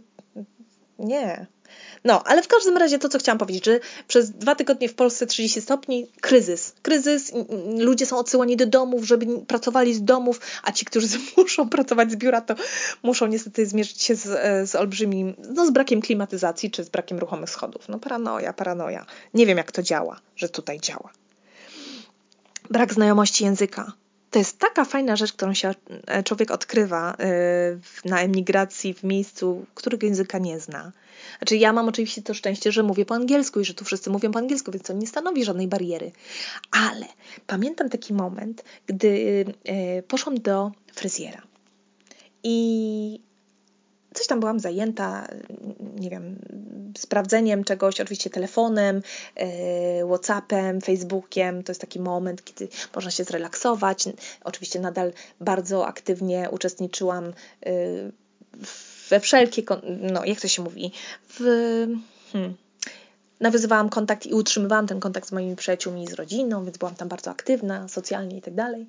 nie. No, ale w każdym razie to, co chciałam powiedzieć, że przez dwa tygodnie w Polsce 30 stopni, kryzys. Kryzys, ludzie są odsyłani do domów, żeby pracowali z domów, a ci, którzy muszą pracować z biura, to muszą niestety zmierzyć się z, e, z olbrzymim, no z brakiem klimatyzacji, czy z brakiem ruchomych schodów. No paranoja, paranoja. Nie wiem, jak to działa, że tutaj działa. Brak znajomości języka to jest taka fajna rzecz, którą się e, człowiek odkrywa e, na emigracji w miejscu, którego języka nie zna. Znaczy, ja mam oczywiście to szczęście, że mówię po angielsku i że tu wszyscy mówią po angielsku, więc to nie stanowi żadnej bariery. Ale pamiętam taki moment, gdy e, poszłam do fryzjera. I coś tam byłam zajęta, nie wiem, sprawdzeniem czegoś, oczywiście telefonem, yy, Whatsappem, Facebookiem. To jest taki moment, kiedy można się zrelaksować. Oczywiście nadal bardzo aktywnie uczestniczyłam yy, we wszelkie, no jak to się mówi, w. Hmm, nawiązywałam kontakt i utrzymywałam ten kontakt z moimi przyjaciółmi i z rodziną, więc byłam tam bardzo aktywna, socjalnie i tak dalej.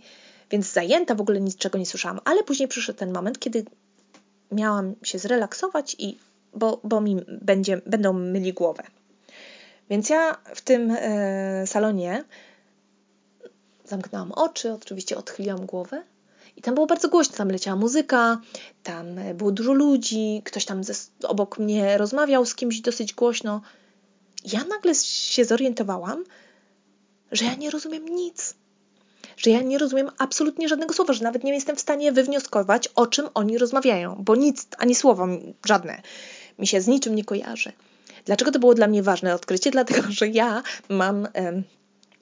Więc zajęta, w ogóle niczego nie słyszałam. Ale później przyszedł ten moment, kiedy miałam się zrelaksować i bo, bo mi będzie, będą myli głowę. Więc ja w tym e, salonie zamknęłam oczy, oczywiście odchyliłam głowę i tam było bardzo głośno, tam leciała muzyka, tam było dużo ludzi, ktoś tam ze, obok mnie rozmawiał z kimś dosyć głośno. Ja nagle się zorientowałam, że ja nie rozumiem nic że ja nie rozumiem absolutnie żadnego słowa, że nawet nie jestem w stanie wywnioskować, o czym oni rozmawiają, bo nic, ani słowo żadne mi się z niczym nie kojarzy. Dlaczego to było dla mnie ważne odkrycie? Dlatego, że ja mam,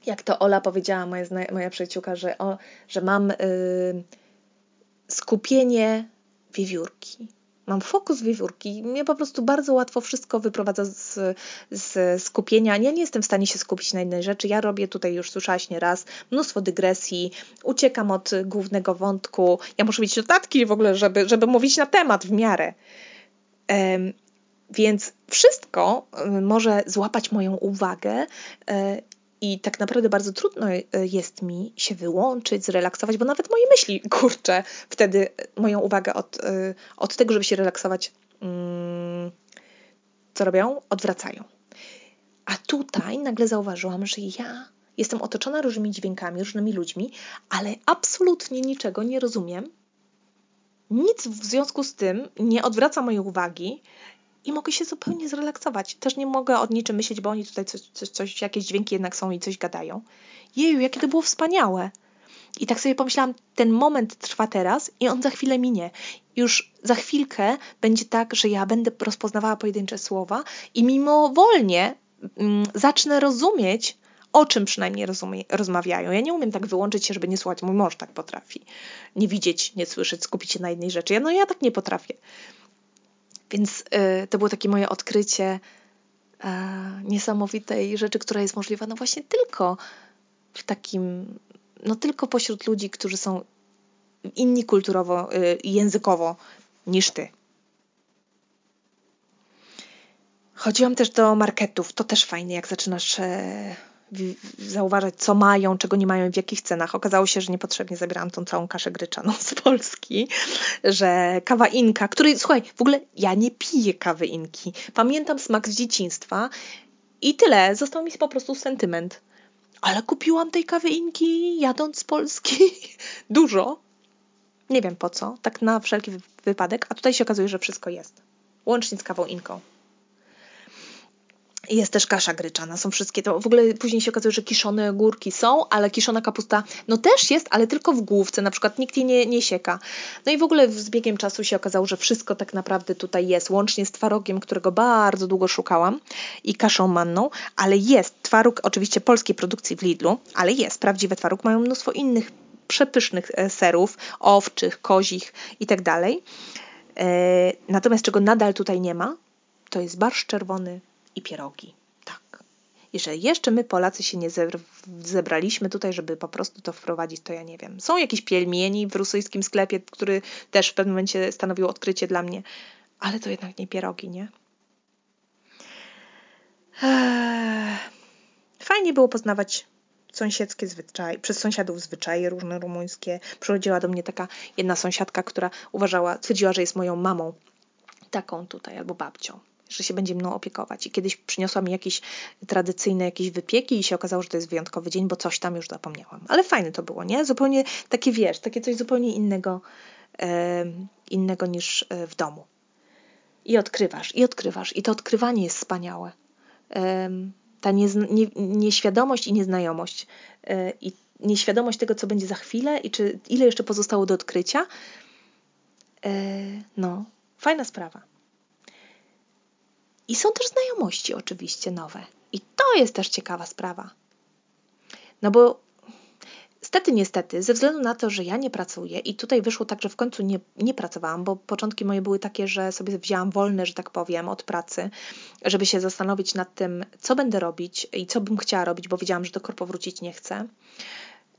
jak to Ola powiedziała, moja, moja przyjaciółka, że, o, że mam skupienie wiewiórki mam fokus wiewiórki. Mnie po prostu bardzo łatwo wszystko wyprowadza z, z skupienia. Ja nie jestem w stanie się skupić na jednej rzeczy. Ja robię tutaj, już słyszałaś nie raz, mnóstwo dygresji, uciekam od głównego wątku. Ja muszę mieć notatki w ogóle, żeby, żeby mówić na temat w miarę. Um, więc wszystko może złapać moją uwagę e, i tak naprawdę bardzo trudno e, jest mi się wyłączyć, zrelaksować, bo nawet moje myśli, kurczę, wtedy moją uwagę od, e, od tego, żeby się relaksować, mm, co robią? Odwracają. A tutaj nagle zauważyłam, że ja jestem otoczona różnymi dźwiękami, różnymi ludźmi, ale absolutnie niczego nie rozumiem. Nic w związku z tym nie odwraca mojej uwagi i mogę się zupełnie zrelaksować. Też nie mogę od niczym myśleć, bo oni tutaj coś, coś, coś jakieś dźwięki jednak są i coś gadają. Jeju, jakie to było wspaniałe. I tak sobie pomyślałam, ten moment trwa teraz i on za chwilę minie. Już za chwilkę będzie tak, że ja będę rozpoznawała pojedyncze słowa i mimowolnie mm, zacznę rozumieć, o czym przynajmniej rozumie, rozmawiają. Ja nie umiem tak wyłączyć się, żeby nie słuchać. Mój mąż tak potrafi. Nie widzieć, nie słyszeć, skupić się na jednej rzeczy. Ja, no ja tak nie potrafię. Więc y, to było takie moje odkrycie y, niesamowitej rzeczy, która jest możliwa no właśnie tylko w takim, no tylko pośród ludzi, którzy są inni kulturowo y, i językowo niż ty. Chodziłam też do marketów. To też fajnie, jak zaczynasz e, zauważać, co mają, czego nie mają i w jakich cenach. Okazało się, że niepotrzebnie zabierałam tą całą kaszę gryczaną z Polski, że kawa inka, której, słuchaj, w ogóle ja nie piję kawy inki. Pamiętam smak z dzieciństwa i tyle. Został mi po prostu sentyment. Ale kupiłam tej kawy inki jadąc z Polski dużo. Nie wiem po co, tak na wszelki wypadek, a tutaj się okazuje, że wszystko jest. Łącznie z kawą inką. Jest też kasza gryczana, są wszystkie to. W ogóle później się okazuje, że kiszone ogórki są, ale kiszona kapusta no też jest, ale tylko w główce, na przykład nikt jej nie, nie sieka. No i w ogóle z biegiem czasu się okazało, że wszystko tak naprawdę tutaj jest, łącznie z twarogiem, którego bardzo długo szukałam i kaszą manną, ale jest twaróg oczywiście polskiej produkcji w Lidlu, ale jest prawdziwy twaróg, mają mnóstwo innych przepysznych e, serów, owczych, kozich i tak dalej. E, natomiast czego nadal tutaj nie ma, to jest barszcz czerwony, i pierogi. Tak. Jeżeli jeszcze my Polacy się nie zebraliśmy tutaj, żeby po prostu to wprowadzić, to ja nie wiem. Są jakieś pielmieni w rosyjskim sklepie, który też w pewnym momencie stanowił odkrycie dla mnie, ale to jednak nie pierogi, nie? Eee, fajnie było poznawać sąsiedzkie zwyczaje, przez sąsiadów zwyczaje różne rumuńskie. Przychodziła do mnie taka jedna sąsiadka, która uważała, twierdziła, że jest moją mamą taką tutaj albo babcią że się będzie mną opiekować. I kiedyś przyniosła mi jakieś tradycyjne jakieś wypieki i się okazało, że to jest wyjątkowy dzień, bo coś tam już zapomniałam. Ale fajne to było, nie? Zupełnie takie, wiesz, takie coś zupełnie innego, e, innego niż e, w domu. I odkrywasz, i odkrywasz. I to odkrywanie jest wspaniałe. E, ta nie, nie, nieświadomość i nieznajomość. E, I nieświadomość tego, co będzie za chwilę i czy ile jeszcze pozostało do odkrycia. E, no, fajna sprawa. I są też znajomości oczywiście nowe. I to jest też ciekawa sprawa. No bo Stety, niestety, ze względu na to, że ja nie pracuję i tutaj wyszło tak, że w końcu nie, nie pracowałam, bo początki moje były takie, że sobie wzięłam wolne, że tak powiem, od pracy, żeby się zastanowić nad tym, co będę robić i co bym chciała robić, bo wiedziałam, że do korpo wrócić nie chcę.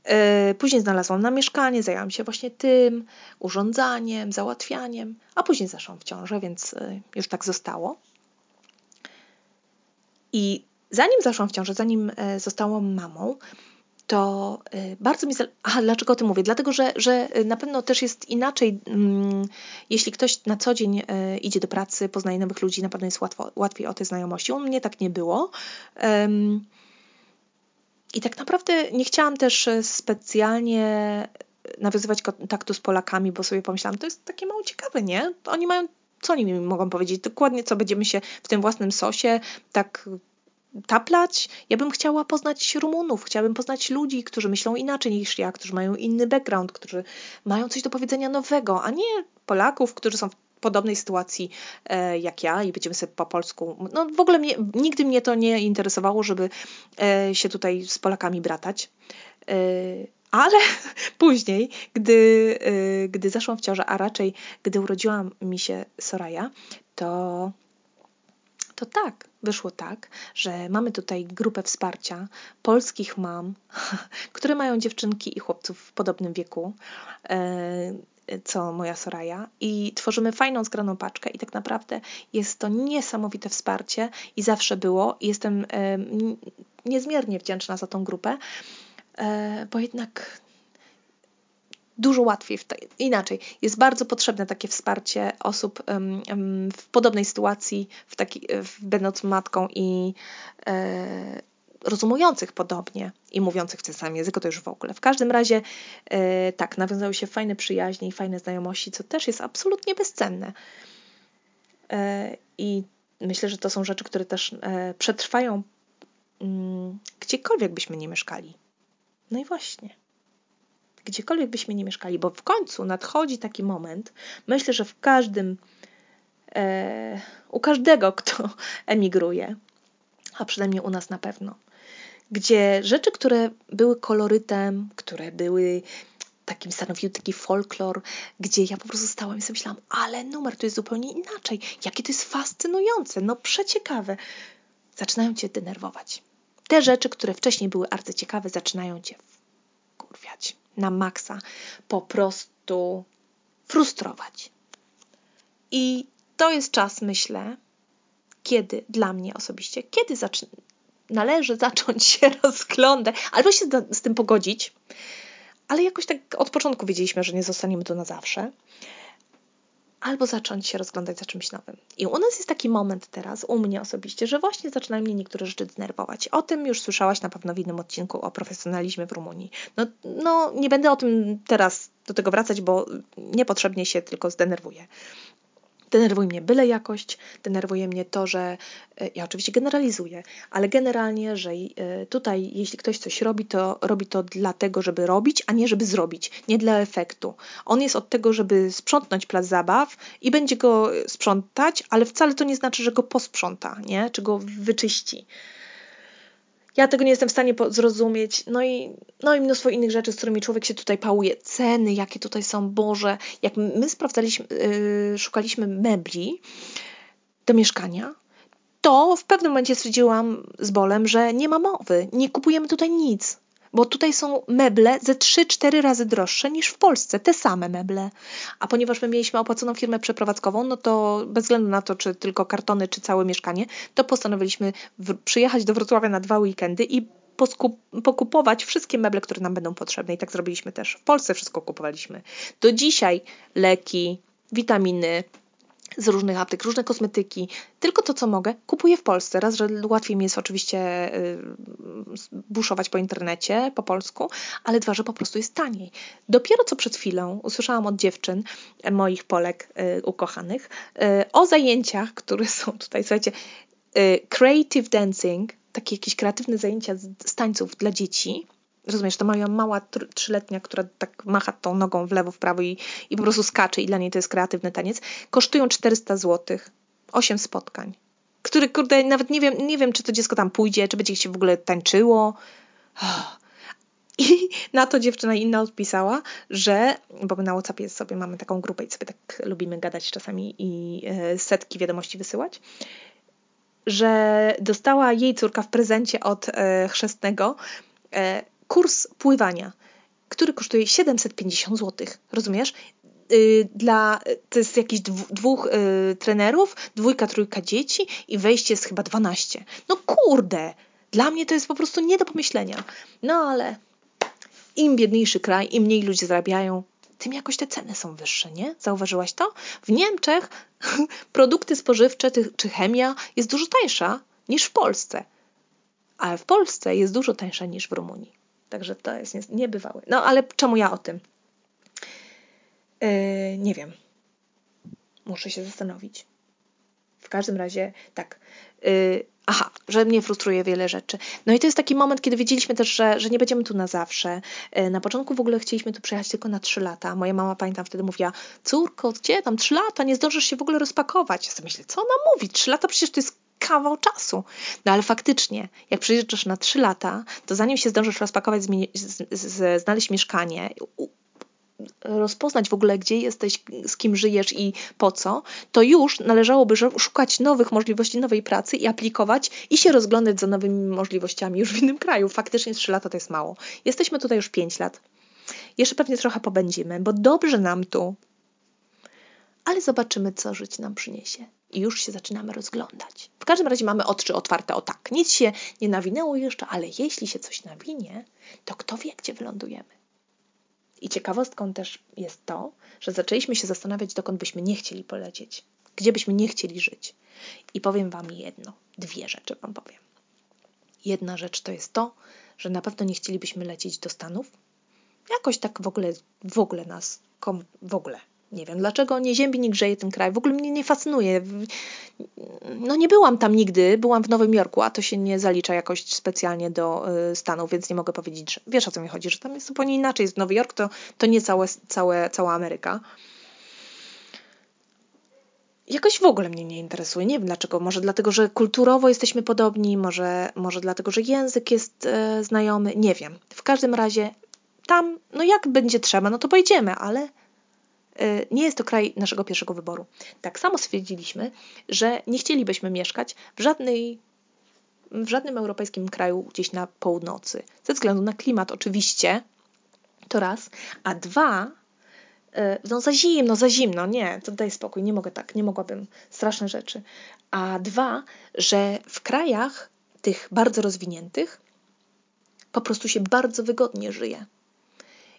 Yy, później znalazłam na mieszkanie, zajęłam się właśnie tym, urządzaniem, załatwianiem, a później zaszłam w ciążę, więc yy, już tak zostało. I zanim zaszłam w ciążę, zanim e, zostałam mamą, to e, bardzo mi. Aha, dlaczego o tym mówię? Dlatego, że, że na pewno też jest inaczej, mm, jeśli ktoś na co dzień e, idzie do pracy, poznaje nowych ludzi, na pewno jest łatwo, łatwiej o te znajomości. U mnie tak nie było. I tak naprawdę nie chciałam też specjalnie nawiązywać kontaktu z Polakami, bo sobie pomyślałam, to jest takie mało ciekawe, nie? Oni mają co oni mi mogą powiedzieć? Dokładnie co będziemy się w tym własnym sosie tak taplać. Ja bym chciała poznać Rumunów, chciałabym poznać ludzi, którzy myślą inaczej niż ja, którzy mają inny background, którzy mają coś do powiedzenia nowego, a nie Polaków, którzy są w podobnej sytuacji e, jak ja i będziemy sobie po polsku. No w ogóle mnie, nigdy mnie to nie interesowało, żeby e, się tutaj z Polakami bratać. E, ale później, gdy, y, gdy zaszłam w ciążę, a raczej gdy urodziła mi się Soraya, to, to tak, wyszło tak, że mamy tutaj grupę wsparcia polskich mam, które mają dziewczynki i chłopców w podobnym wieku y, co moja Soraya i tworzymy fajną, zgraną paczkę i tak naprawdę jest to niesamowite wsparcie i zawsze było. Jestem y, niezmiernie wdzięczna za tą grupę, bo jednak dużo łatwiej. Inaczej, jest bardzo potrzebne takie wsparcie osób w podobnej sytuacji, w taki, będąc matką i e, rozumujących podobnie i mówiących w tym samym języku, to już w ogóle. W każdym razie e, tak, nawiązały się fajne przyjaźnie i fajne znajomości, co też jest absolutnie bezcenne. E, I myślę, że to są rzeczy, które też e, przetrwają mm, gdziekolwiek byśmy nie mieszkali. No i właśnie. Gdziekolwiek byśmy nie mieszkali, bo w końcu nadchodzi taki moment, myślę, że w każdym, e, u każdego, kto emigruje, a przynajmniej u nas na pewno, gdzie rzeczy, które były kolorytem, które były takim stanowiły taki folklor, gdzie ja po prostu stałam i sobie myślałam, ale numer to jest zupełnie inaczej. Jakie to jest fascynujące, no przeciekawe. Zaczynają cię denerwować. Te rzeczy, które wcześniej były arcyciekawe, zaczynają cię kurwiać na maksa. Po prostu frustrować. I to jest czas, myślę, kiedy dla mnie osobiście, kiedy należy zacząć się rozglądać, albo się z tym pogodzić, ale jakoś tak od początku wiedzieliśmy, że nie zostaniemy tu na zawsze, albo zacząć się rozglądać za czymś nowym. I u nas jest taki moment teraz, u mnie osobiście, że właśnie zaczynają mnie niektóre rzeczy denerwować. O tym już słyszałaś na pewno w innym odcinku o profesjonalizmie w Rumunii. No, no nie będę o tym teraz do tego wracać, bo niepotrzebnie się tylko zdenerwuję. Denerwuje mnie byle jakość, denerwuje mnie to, że e, ja oczywiście generalizuję, ale generalnie, że e, tutaj jeśli ktoś coś robi, to robi to dlatego, żeby robić, a nie żeby zrobić, nie dla efektu. On jest od tego, żeby sprzątnąć plac zabaw i będzie go sprzątać, ale wcale to nie znaczy, że go posprząta, nie? czy go wyczyści. Ja tego nie jestem w stanie zrozumieć. No i, no i mnóstwo innych rzeczy, z którymi człowiek się tutaj pałuje. Ceny, jakie tutaj są, Boże. Jak my sprawdzaliśmy, yy, szukaliśmy mebli do mieszkania, to w pewnym momencie stwierdziłam z bolem, że nie ma mowy. Nie kupujemy tutaj nic bo tutaj są meble ze 3-4 razy droższe niż w Polsce, te same meble. A ponieważ my mieliśmy opłaconą firmę przeprowadzkową, no to bez względu na to, czy tylko kartony, czy całe mieszkanie, to postanowiliśmy przyjechać do Wrocławia na dwa weekendy i pokupować wszystkie meble, które nam będą potrzebne. I tak zrobiliśmy też. W Polsce wszystko kupowaliśmy. Do dzisiaj leki, witaminy, z różnych aptek, różne kosmetyki, tylko to, co mogę, kupuję w Polsce. Raz, że łatwiej mi jest oczywiście y, buszować po internecie, po polsku, ale dwa, że po prostu jest taniej. Dopiero co przed chwilą usłyszałam od dziewczyn, moich Polek y, ukochanych, y, o zajęciach, które są tutaj, słuchajcie, creative dancing, takie jakieś kreatywne zajęcia z tańców dla dzieci, rozumiesz, to moja mała trzyletnia, która tak macha tą nogą w lewo, w prawo i, i po prostu skacze i dla niej to jest kreatywny taniec, kosztują 400 zł. 8 spotkań. Który, kurde, nawet nie wiem, nie wiem, czy to dziecko tam pójdzie, czy będzie się w ogóle tańczyło. I na to dziewczyna inna odpisała, że, bo my na WhatsAppie sobie mamy taką grupę i sobie tak lubimy gadać czasami i e, setki wiadomości wysyłać, że dostała jej córka w prezencie od e, chrzestnego e, kurs pływania, który kosztuje 750 zł. Rozumiesz? Y, dla, to jest jakiś dwóch y, trenerów, dwójka, trójka dzieci i wejście jest chyba 12. No kurde! Dla mnie to jest po prostu nie do pomyślenia. No ale im biedniejszy kraj, im mniej ludzie zarabiają, tym jakoś te ceny są wyższe, nie? Zauważyłaś to? W Niemczech produkty spożywcze czy chemia jest dużo tańsza niż w Polsce. Ale w Polsce jest dużo tańsza niż w Rumunii. Także to jest niebywałe. No ale czemu ja o tym? Yy, nie wiem. Muszę się zastanowić. W każdym razie tak. Yy, aha, że mnie frustruje wiele rzeczy. No i to jest taki moment, kiedy wiedzieliśmy też, że, że nie będziemy tu na zawsze. Yy, na początku w ogóle chcieliśmy tu przyjechać tylko na trzy lata. Moja mama, pamiętam, wtedy mówiła, córko, gdzie tam trzy lata, nie zdążysz się w ogóle rozpakować. Ja sobie myślę, co ona mówi? Trzy lata przecież to jest kawał czasu. No ale faktycznie, jak przyjeżdżasz na 3 lata, to zanim się zdążysz rozpakować, znaleźć mieszkanie, rozpoznać w ogóle, gdzie jesteś, z kim żyjesz i po co, to już należałoby szukać nowych możliwości, nowej pracy i aplikować i się rozglądać za nowymi możliwościami już w innym kraju. Faktycznie 3 lata to jest mało. Jesteśmy tutaj już 5 lat. Jeszcze pewnie trochę pobędzimy, bo dobrze nam tu, ale zobaczymy, co życie nam przyniesie i już się zaczynamy rozglądać. W każdym razie mamy oczy otwarte o tak. Nic się nie nawinęło jeszcze, ale jeśli się coś nawinie, to kto wie, gdzie wylądujemy. I ciekawostką też jest to, że zaczęliśmy się zastanawiać, dokąd byśmy nie chcieli polecieć, gdzie byśmy nie chcieli żyć. I powiem Wam jedno, dwie rzeczy Wam powiem. Jedna rzecz to jest to, że na pewno nie chcielibyśmy lecieć do Stanów. Jakoś tak w ogóle, w ogóle nas, w ogóle. Nie wiem dlaczego nie ziębi, nie grzeje ten kraj. W ogóle mnie nie fascynuje. No nie byłam tam nigdy, byłam w Nowym Jorku, a to się nie zalicza jakoś specjalnie do y, Stanów, więc nie mogę powiedzieć, że wiesz o co mi chodzi, że tam jest zupełnie inaczej. Jest Nowy Jork to, to nie całe, całe, cała Ameryka jakoś w ogóle mnie nie interesuje. Nie wiem dlaczego. Może dlatego, że kulturowo jesteśmy podobni, może, może dlatego, że język jest e, znajomy. Nie wiem. W każdym razie tam, no jak będzie trzeba, no to pojedziemy, ale nie jest to kraj naszego pierwszego wyboru. Tak samo stwierdziliśmy, że nie chcielibyśmy mieszkać w żadnej w żadnym europejskim kraju gdzieś na północy. Ze względu na klimat, oczywiście, to raz. A dwa, E, no za zimno, za zimno, nie, to daj spokój, nie mogę tak, nie mogłabym, straszne rzeczy. A dwa, że w krajach tych bardzo rozwiniętych po prostu się bardzo wygodnie żyje.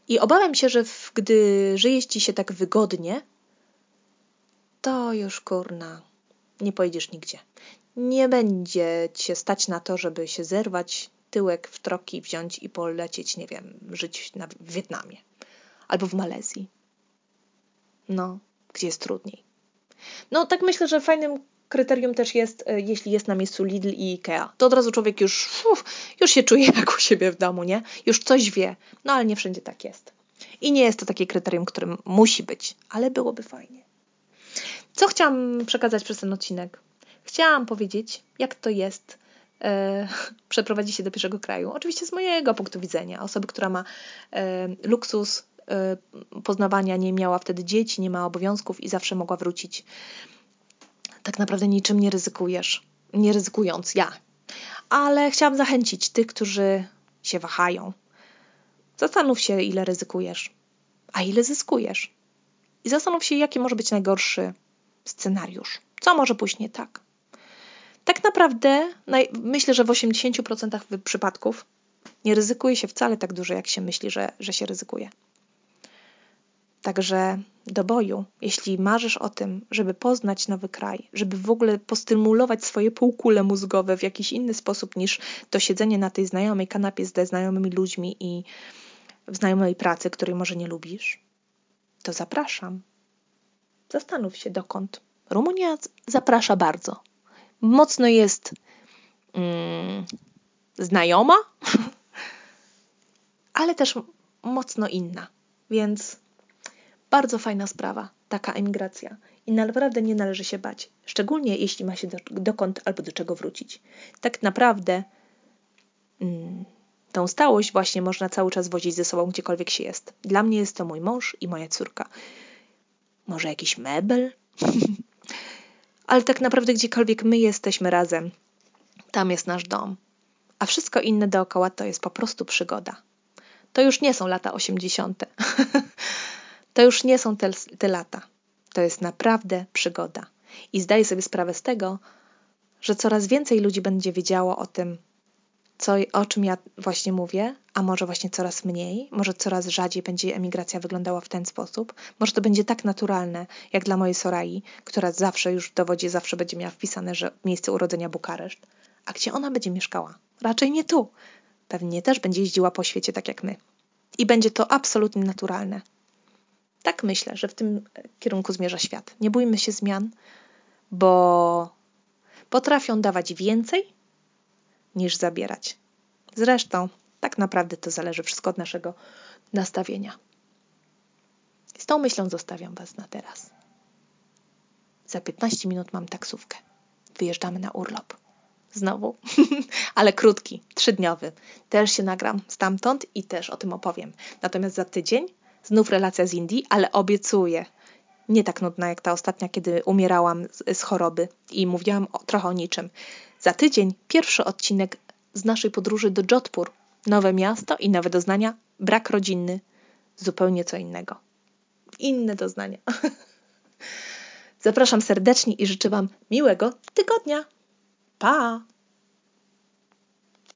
I obawiam się, że w, gdy żyje ci się tak wygodnie, to już kurna, nie pojedziesz nigdzie. Nie będzie cię stać na to, żeby się zerwać, tyłek w troki wziąć i polecieć, nie wiem, żyć na, w Wietnamie albo w Malezji no, gdzie jest trudniej. No, tak myślę, że fajnym kryterium też jest, e, jeśli jest na miejscu Lidl i Ikea. To od razu człowiek już, uf, już się czuje jak u siebie w domu, nie? Już coś wie. No, ale nie wszędzie tak jest. I nie jest to takie kryterium, którym musi być, ale byłoby fajnie. Co chciałam przekazać przez ten odcinek? Chciałam powiedzieć, jak to jest e, przeprowadzić się do pierwszego kraju. Oczywiście z mojego punktu widzenia, osoby, która ma e, luksus Y, poznawania, nie miała wtedy dzieci, nie ma obowiązków i zawsze mogła wrócić. Tak naprawdę niczym nie ryzykujesz, nie ryzykując ja. Ale chciałam zachęcić tych, którzy się wahają. Zastanów się, ile ryzykujesz, a ile zyskujesz. I zastanów się, jaki może być najgorszy scenariusz. Co może pójść nie tak? Tak naprawdę, myślę, że w 80% przypadków nie ryzykuje się wcale tak dużo, jak się myśli, że, że się ryzykuje. Także do boju, jeśli marzysz o tym, żeby poznać nowy kraj, żeby w ogóle postymulować swoje półkule mózgowe w jakiś inny sposób niż to siedzenie na tej znajomej kanapie ze znajomymi ludźmi i w znajomej pracy, której może nie lubisz, to zapraszam. Zastanów się dokąd. Rumunia zaprasza bardzo. Mocno jest mm, znajoma, ale też mocno inna. Więc bardzo fajna sprawa, taka emigracja. I naprawdę nie należy się bać, szczególnie jeśli ma się do, dokąd albo do czego wrócić. Tak naprawdę mm, tą stałość właśnie można cały czas wozić ze sobą gdziekolwiek się jest. Dla mnie jest to mój mąż i moja córka. Może jakiś mebel? Ale tak naprawdę gdziekolwiek my jesteśmy razem, tam jest nasz dom. A wszystko inne dookoła to jest po prostu przygoda. To już nie są lata 80. To już nie są te, te lata. To jest naprawdę przygoda. I zdaję sobie sprawę z tego, że coraz więcej ludzi będzie wiedziało o tym, co, o czym ja właśnie mówię, a może właśnie coraz mniej, może coraz rzadziej będzie emigracja wyglądała w ten sposób, może to będzie tak naturalne, jak dla mojej Sorai, która zawsze już w dowodzie zawsze będzie miała wpisane, że miejsce urodzenia Bukareszt. A gdzie ona będzie mieszkała? Raczej nie tu. Pewnie też będzie jeździła po świecie tak jak my. I będzie to absolutnie naturalne. Tak myślę, że w tym kierunku zmierza świat. Nie bójmy się zmian, bo potrafią dawać więcej niż zabierać. Zresztą, tak naprawdę to zależy wszystko od naszego nastawienia. Z tą myślą zostawiam Was na teraz. Za 15 minut mam taksówkę. Wyjeżdżamy na urlop. Znowu, ale krótki, trzydniowy. Też się nagram stamtąd i też o tym opowiem. Natomiast za tydzień Znów relacja z Indii, ale obiecuję. Nie tak nudna jak ta ostatnia, kiedy umierałam z, z choroby i mówiłam o, trochę o niczym. Za tydzień pierwszy odcinek z naszej podróży do Jodhpur. Nowe miasto i nowe doznania, brak rodzinny, zupełnie co innego. Inne doznania. Zapraszam serdecznie i życzę Wam miłego tygodnia. Pa!